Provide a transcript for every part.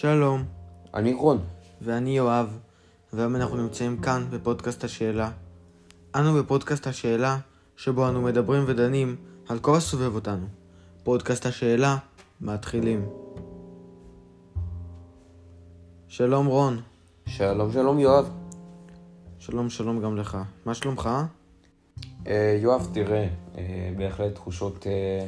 שלום, אני רון. ואני יואב, והיום אנחנו נמצאים כאן בפודקאסט השאלה. אנו בפודקאסט השאלה, שבו אנו מדברים ודנים על כל הסובב אותנו. פודקאסט השאלה, מתחילים. שלום רון, שלום שלום יואב. שלום שלום גם לך. מה שלומך? אה, יואב, תראה, אה, בהחלט תחושות אה,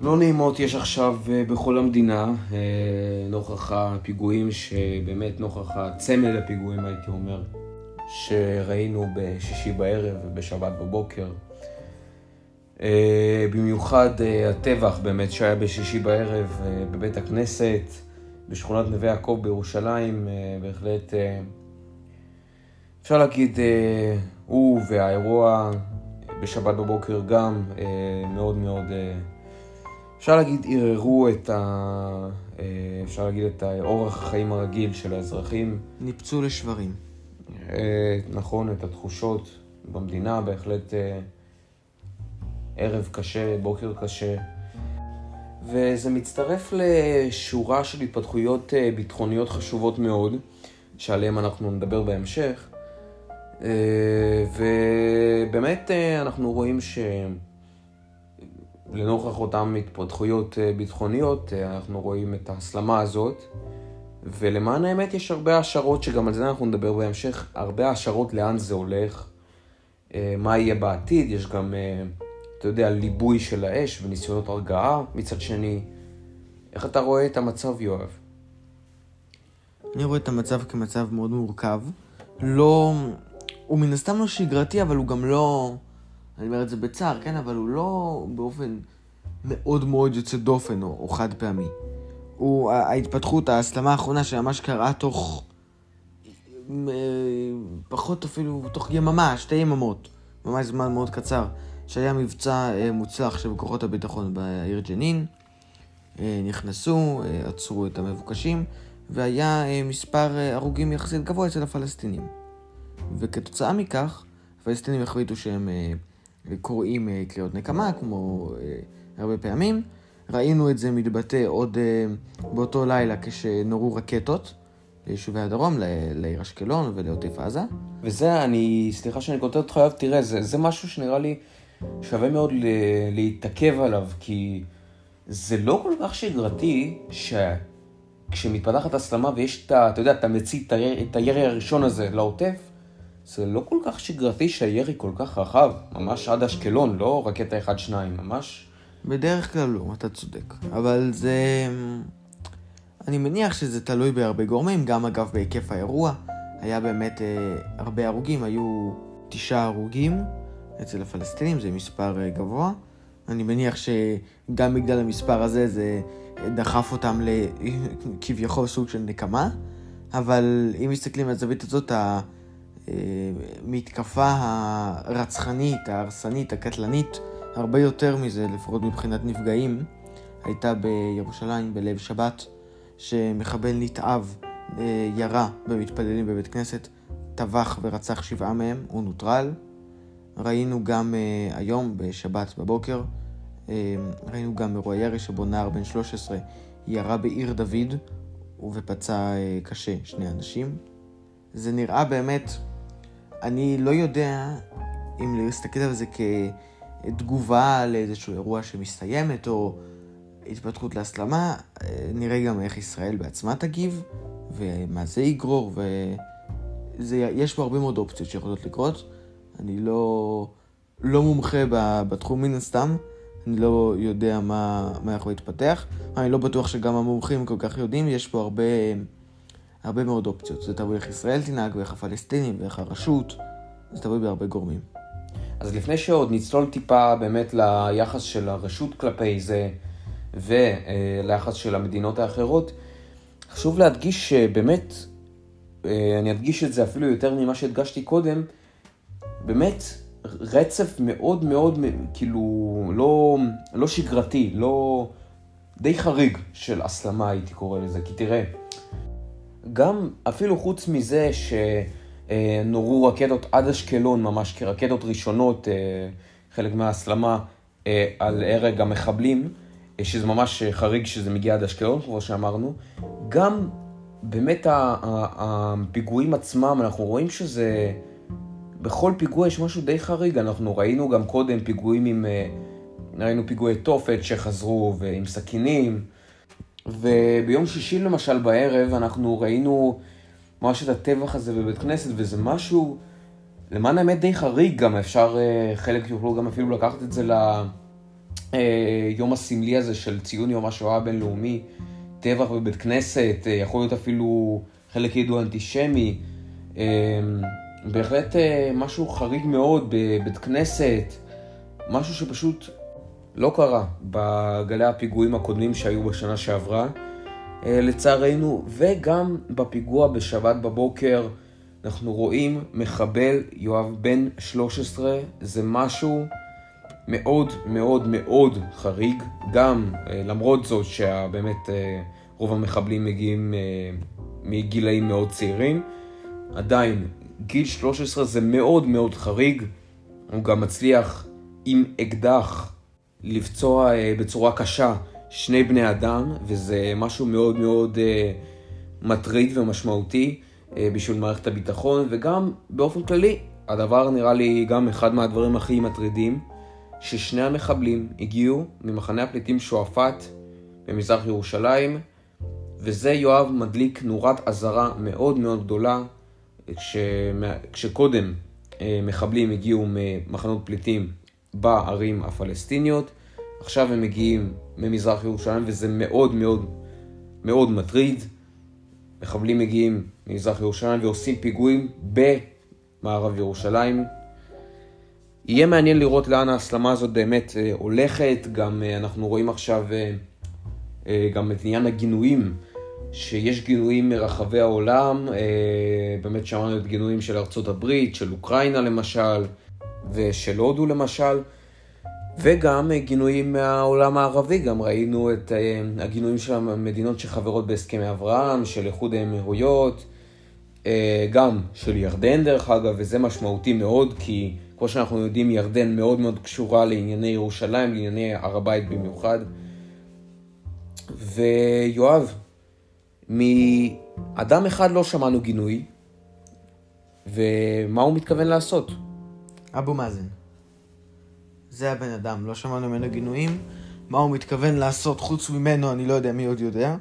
לא נעימות יש עכשיו אה, בכל המדינה, אה, נוכח הפיגועים, שבאמת נוכח הצמד הפיגועים הייתי אומר, שראינו בשישי בערב ובשבת בבוקר. אה, במיוחד הטבח באמת שהיה בשישי בערב בבית הכנסת, בשכונת נווה יעקב בירושלים, בהחלט אפשר להגיד, הוא והאירוע בשבת בבוקר גם מאוד מאוד, אפשר להגיד, ערערו את ה... אה, אפשר להגיד את האורח החיים הרגיל של האזרחים. ניפצו לשברים. אה, נכון, את התחושות במדינה, בהחלט אה, ערב קשה, בוקר קשה. וזה מצטרף לשורה של התפתחויות ביטחוניות חשובות מאוד, שעליהן אנחנו נדבר בהמשך. ובאמת אנחנו רואים שלנוכח אותן התפתחויות אה, ביטחוניות, אה, אנחנו רואים את ההסלמה הזאת. ולמען האמת יש הרבה השערות, שגם על זה אנחנו נדבר בהמשך, הרבה השערות לאן זה הולך, אה, מה יהיה בעתיד, יש גם, אתה יודע, ליבוי של האש וניסיונות הרגעה מצד שני. איך אתה רואה את המצב, יואב? אני רואה את המצב כמצב מאוד מורכב. לא... הוא מן הסתם לא שגרתי, אבל הוא גם לא... אני אומר את זה בצער, כן? אבל הוא לא באופן מאוד מאוד יוצא דופן או, או חד פעמי. הוא, ההתפתחות, ההסלמה האחרונה שממש קרה תוך... פחות אפילו, תוך יממה, שתי יממות. ממש זמן מאוד קצר. שהיה מבצע אה, מוצלח של כוחות הביטחון בעיר ג'נין. אה, נכנסו, אה, עצרו את המבוקשים, והיה מספר הרוגים יחסית גבוה אצל הפלסטינים. וכתוצאה מכך, הפלסטינים החליטו שהם קוראים אה, קריאות נקמה, כמו אה, הרבה פעמים. ראינו את זה מתבטא עוד אה, באותו לילה כשנורו רקטות ליישובי הדרום, לעיר אשקלון ולעוטף עזה. וזה, אני, סליחה שאני כותב אותך, יואב, תראה, זה, זה משהו שנראה לי שווה מאוד להתעכב עליו, כי זה לא כל כך שגרתי שכשמתפתחת הסלמה ויש את ה... אתה יודע, אתה הירי, את הירי הראשון הזה לעוטף, זה לא כל כך שגרתי שהירי כל כך רחב, ממש עד אשקלון, לא רקטה 1-2, ממש... בדרך כלל לא, אתה צודק. אבל זה... אני מניח שזה תלוי בהרבה גורמים, גם אגב בהיקף האירוע. היה באמת אה, הרבה הרוגים, היו תשעה הרוגים אצל הפלסטינים, זה מספר אה, גבוה. אני מניח שגם בגלל המספר הזה זה דחף אותם לכביכול סוג של נקמה, אבל אם מסתכלים על הזווית הזאת, המתקפה הרצחנית, ההרסנית, הקטלנית, הרבה יותר מזה, לפחות מבחינת נפגעים, הייתה בירושלים בליל שבת, שמחבל נתעב אה, ירה במתפללים בבית כנסת, טבח ורצח שבעה מהם, הוא נוטרל. ראינו גם אה, היום, בשבת בבוקר, אה, ראינו גם אירוע ירי שבו נער בן 13 ירה בעיר דוד ופצע אה, קשה שני אנשים. זה נראה באמת, אני לא יודע אם להסתכל על זה כתגובה לאיזשהו אירוע שמסתיימת או התפתחות להסלמה, אה, נראה גם איך ישראל בעצמה תגיב ומה זה יגרור ויש פה הרבה מאוד אופציות שיכולות לקרות. אני לא, לא מומחה בתחום מן הסתם, אני לא יודע מה, מה יכול להתפתח, אני לא בטוח שגם המומחים כל כך יודעים, יש פה הרבה, הרבה מאוד אופציות. זה תלוי איך ישראל תנהג ואיך הפלסטינים ואיך הרשות, זה תלוי בהרבה גורמים. אז לפני שעוד נצלול טיפה באמת ליחס של הרשות כלפי זה וליחס של המדינות האחרות, חשוב להדגיש שבאמת, אה, אני אדגיש את זה אפילו יותר ממה שהדגשתי קודם, באמת רצף מאוד מאוד כאילו לא, לא שגרתי, לא די חריג של הסלמה הייתי קורא לזה, כי תראה, גם אפילו חוץ מזה שנורו רקטות עד אשקלון ממש כרקטות ראשונות, אה, חלק מההסלמה אה, על הרג המחבלים, שזה ממש חריג שזה מגיע עד אשקלון, כמו שאמרנו. גם באמת הפיגועים עצמם, אנחנו רואים שזה... בכל פיגוע יש משהו די חריג, אנחנו ראינו גם קודם פיגועים עם... אה, ראינו פיגועי תופת שחזרו ועם סכינים, וביום שישי למשל בערב אנחנו ראינו ממש את הטבח הזה בבית כנסת, וזה משהו, למען האמת די חריג גם, אפשר, אה, חלק יוכלו גם אפילו לקחת את זה ליום אה, הסמלי הזה של ציון יום השואה הבינלאומי, טבח בבית כנסת, יכול להיות אפילו חלק ידעו אנטישמי. בהחלט אה, משהו חריג מאוד בבית כנסת, משהו שפשוט לא קרה בגלי הפיגועים הקודמים שהיו בשנה שעברה, אה, לצערנו, וגם בפיגוע בשבת בבוקר אנחנו רואים מחבל, יואב בן 13, זה משהו מאוד מאוד מאוד חריג, גם אה, למרות זאת שבאמת רוב המחבלים מגיעים מגילאים מאוד צעירים, עדיין גיל 13 זה מאוד מאוד חריג, הוא גם מצליח עם אקדח לפצוע אה, בצורה קשה שני בני אדם, וזה משהו מאוד מאוד אה, מטריד ומשמעותי אה, בשביל מערכת הביטחון, וגם באופן כללי, הדבר נראה לי גם אחד מהדברים הכי מטרידים, ששני המחבלים הגיעו ממחנה הפליטים שועפאט במזרח ירושלים, וזה יואב מדליק נורת אזהרה מאוד מאוד גדולה כש... כשקודם מחבלים הגיעו ממחנות פליטים בערים הפלסטיניות, עכשיו הם מגיעים ממזרח ירושלים וזה מאוד מאוד מאוד מטריד. מחבלים מגיעים ממזרח ירושלים ועושים פיגועים במערב ירושלים. יהיה מעניין לראות לאן ההסלמה הזאת באמת אה, הולכת, גם אה, אנחנו רואים עכשיו גם את עניין הגינויים שיש גינויים מרחבי העולם, אה, באמת שמענו את גינויים של ארצות הברית, של אוקראינה למשל, ושל הודו למשל, וגם גינויים מהעולם הערבי, גם ראינו את אה, הגינויים של המדינות שחברות בהסכמי אברהם, של איחוד האמירויות, אה, גם של ירדן דרך אגב, וזה משמעותי מאוד, כי כמו שאנחנו יודעים, ירדן מאוד מאוד קשורה לענייני ירושלים, לענייני הר הבית במיוחד. ויואב, מאדם אחד לא שמענו גינוי, ומה הוא מתכוון לעשות? אבו מאזן. זה הבן אדם, לא שמענו ממנו גינויים. מה הוא מתכוון לעשות חוץ ממנו, אני לא יודע מי עוד יודע.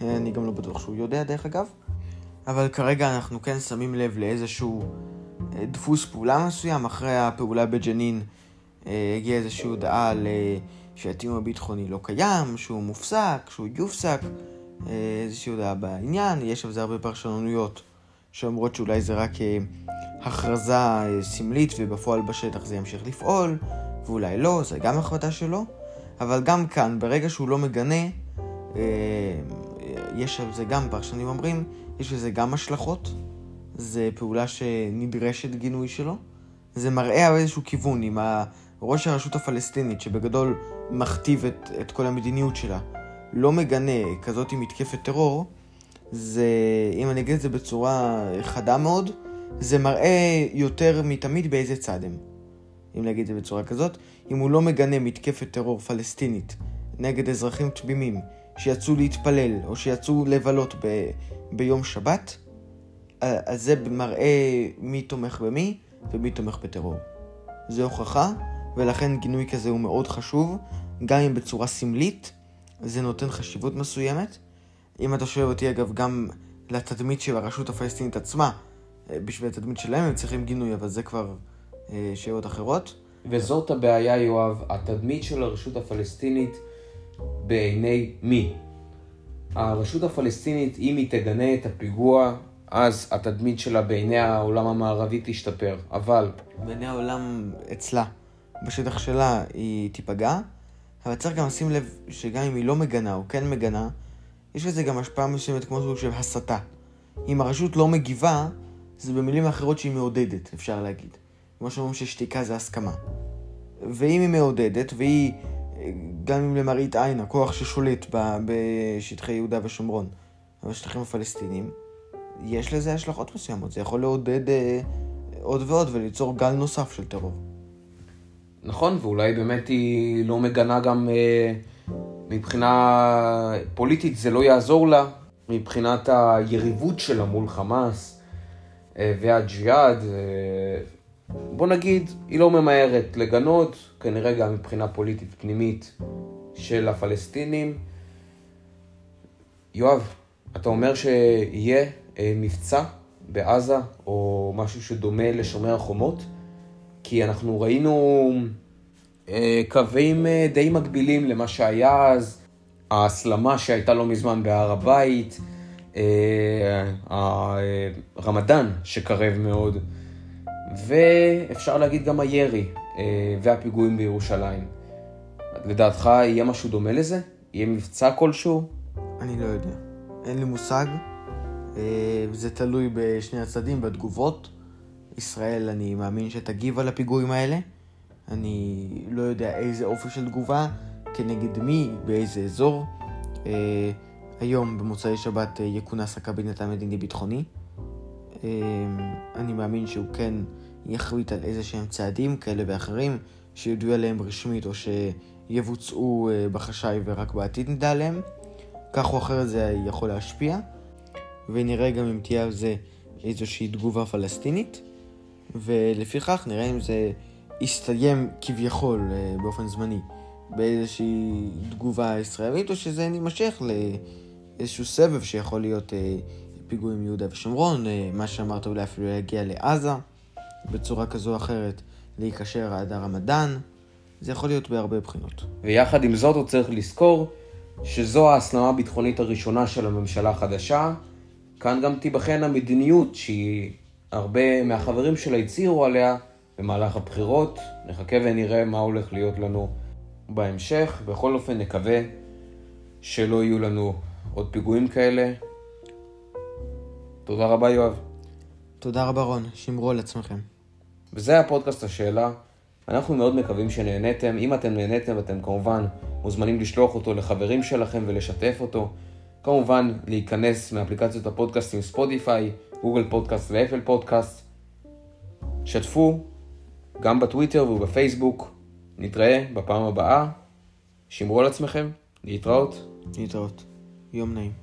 אני גם לא בטוח שהוא יודע, דרך אגב. אבל כרגע אנחנו כן שמים לב לאיזשהו אה, דפוס פעולה מסוים. אחרי הפעולה בג'נין אה, הגיעה איזושהי הודעה על אה, שהתיאום הביטחוני לא קיים, שהוא מופסק, שהוא יופסק. איזושהי הודעה בעניין, יש על זה הרבה פרשנויות שאומרות שאולי זה רק אה, הכרזה אה, סמלית ובפועל בשטח זה ימשיך לפעול, ואולי לא, זה גם החלטה שלו, אבל גם כאן, ברגע שהוא לא מגנה, אה, יש על זה גם, פרשנים אומרים, יש לזה גם השלכות, זה פעולה שנדרשת גינוי שלו, זה מראה על איזשהו כיוון עם ראש הרשות הפלסטינית, שבגדול מכתיב את, את כל המדיניות שלה. לא מגנה כזאת מתקפת טרור, זה, אם אני אגיד את זה בצורה חדה מאוד, זה מראה יותר מתמיד באיזה צד הם. אם נגיד את זה בצורה כזאת, אם הוא לא מגנה מתקפת טרור פלסטינית נגד אזרחים תמימים שיצאו להתפלל או שיצאו לבלות ב, ביום שבת, אז זה מראה מי תומך במי ומי תומך בטרור. זה הוכחה, ולכן גינוי כזה הוא מאוד חשוב, גם אם בצורה סמלית, זה נותן חשיבות מסוימת. אם אתה שואל אותי, אגב, גם לתדמית של הרשות הפלסטינית עצמה, בשביל התדמית שלהם הם צריכים גינוי, אבל זה כבר אה, שאלות אחרות. וזאת הבעיה, יואב, התדמית של הרשות הפלסטינית בעיני מי? הרשות הפלסטינית, אם היא תגנה את הפיגוע, אז התדמית שלה בעיני העולם המערבי תשתפר, אבל... בעיני העולם אצלה, בשטח שלה, היא תיפגע. אבל צריך גם לשים לב שגם אם היא לא מגנה או כן מגנה, יש לזה גם השפעה מסוימת כמו סוג של הסתה. אם הרשות לא מגיבה, זה במילים אחרות שהיא מעודדת, אפשר להגיד. כמו שאומרים ששתיקה זה הסכמה. ואם היא מעודדת, והיא, גם אם למראית עין, הכוח ששולט בשטחי יהודה ושומרון, בשטחים הפלסטינים, יש לזה השלכות מסוימות. זה יכול לעודד אה, עוד ועוד וליצור גל נוסף של טרור. נכון, ואולי באמת היא לא מגנה גם אה, מבחינה פוליטית זה לא יעזור לה, מבחינת היריבות שלה מול חמאס והג'יהאד, אה, בוא נגיד, היא לא ממהרת לגנות, כנראה גם מבחינה פוליטית פנימית של הפלסטינים. יואב, אתה אומר שיהיה אה, מבצע בעזה, או משהו שדומה לשומר החומות? כי אנחנו ראינו אה, קווים אה, די מקבילים למה שהיה אז, ההסלמה שהייתה לא מזמן בהר הבית, הרמדאן שקרב מאוד, ואפשר להגיד גם הירי והפיגועים בירושלים. לדעתך יהיה משהו דומה לזה? יהיה מבצע כלשהו? אני לא יודע. אין לי מושג. זה תלוי בשני הצדדים, בתגובות. ישראל, אני מאמין שתגיב על הפיגועים האלה. אני לא יודע איזה אופי של תגובה, כנגד מי, באיזה אזור. אה, היום, במוצאי שבת, אה, יכונס הקבינט המדיני-ביטחוני. אה, אני מאמין שהוא כן יחליט על איזה שהם צעדים כאלה ואחרים, שידעו עליהם רשמית או שיבוצעו בחשאי ורק בעתיד נדע עליהם. כך או אחרת זה יכול להשפיע, ונראה גם אם תהיה על זה איזושהי תגובה פלסטינית. ולפיכך נראה אם זה יסתיים כביכול אה, באופן זמני באיזושהי תגובה ישראלית, או שזה יימשך לאיזשהו סבב שיכול להיות אה, פיגועים יהודה ושומרון, אה, מה שאמרת אולי אפילו להגיע לעזה בצורה כזו או אחרת, להיקשר עד הרמדאן, זה יכול להיות בהרבה בחינות. ויחד עם זאת הוא צריך לזכור שזו ההסלמה הביטחונית הראשונה של הממשלה החדשה. כאן גם תיבחן המדיניות שהיא הרבה מהחברים שלה הצהירו עליה במהלך הבחירות. נחכה ונראה מה הולך להיות לנו בהמשך. בכל אופן נקווה שלא יהיו לנו עוד פיגועים כאלה. תודה רבה יואב. תודה רבה רון, שמרו על עצמכם. וזה הפודקאסט השאלה. אנחנו מאוד מקווים שנהניתם. אם אתם נהניתם, אתם כמובן מוזמנים לשלוח אותו לחברים שלכם ולשתף אותו. כמובן, להיכנס מאפליקציות הפודקאסטים ספוטיפיי, גוגל פודקאסט ואפל פודקאסט. שתפו, גם בטוויטר ובפייסבוק. נתראה בפעם הבאה. שמרו על עצמכם, להתראות. להתראות. יום נעים.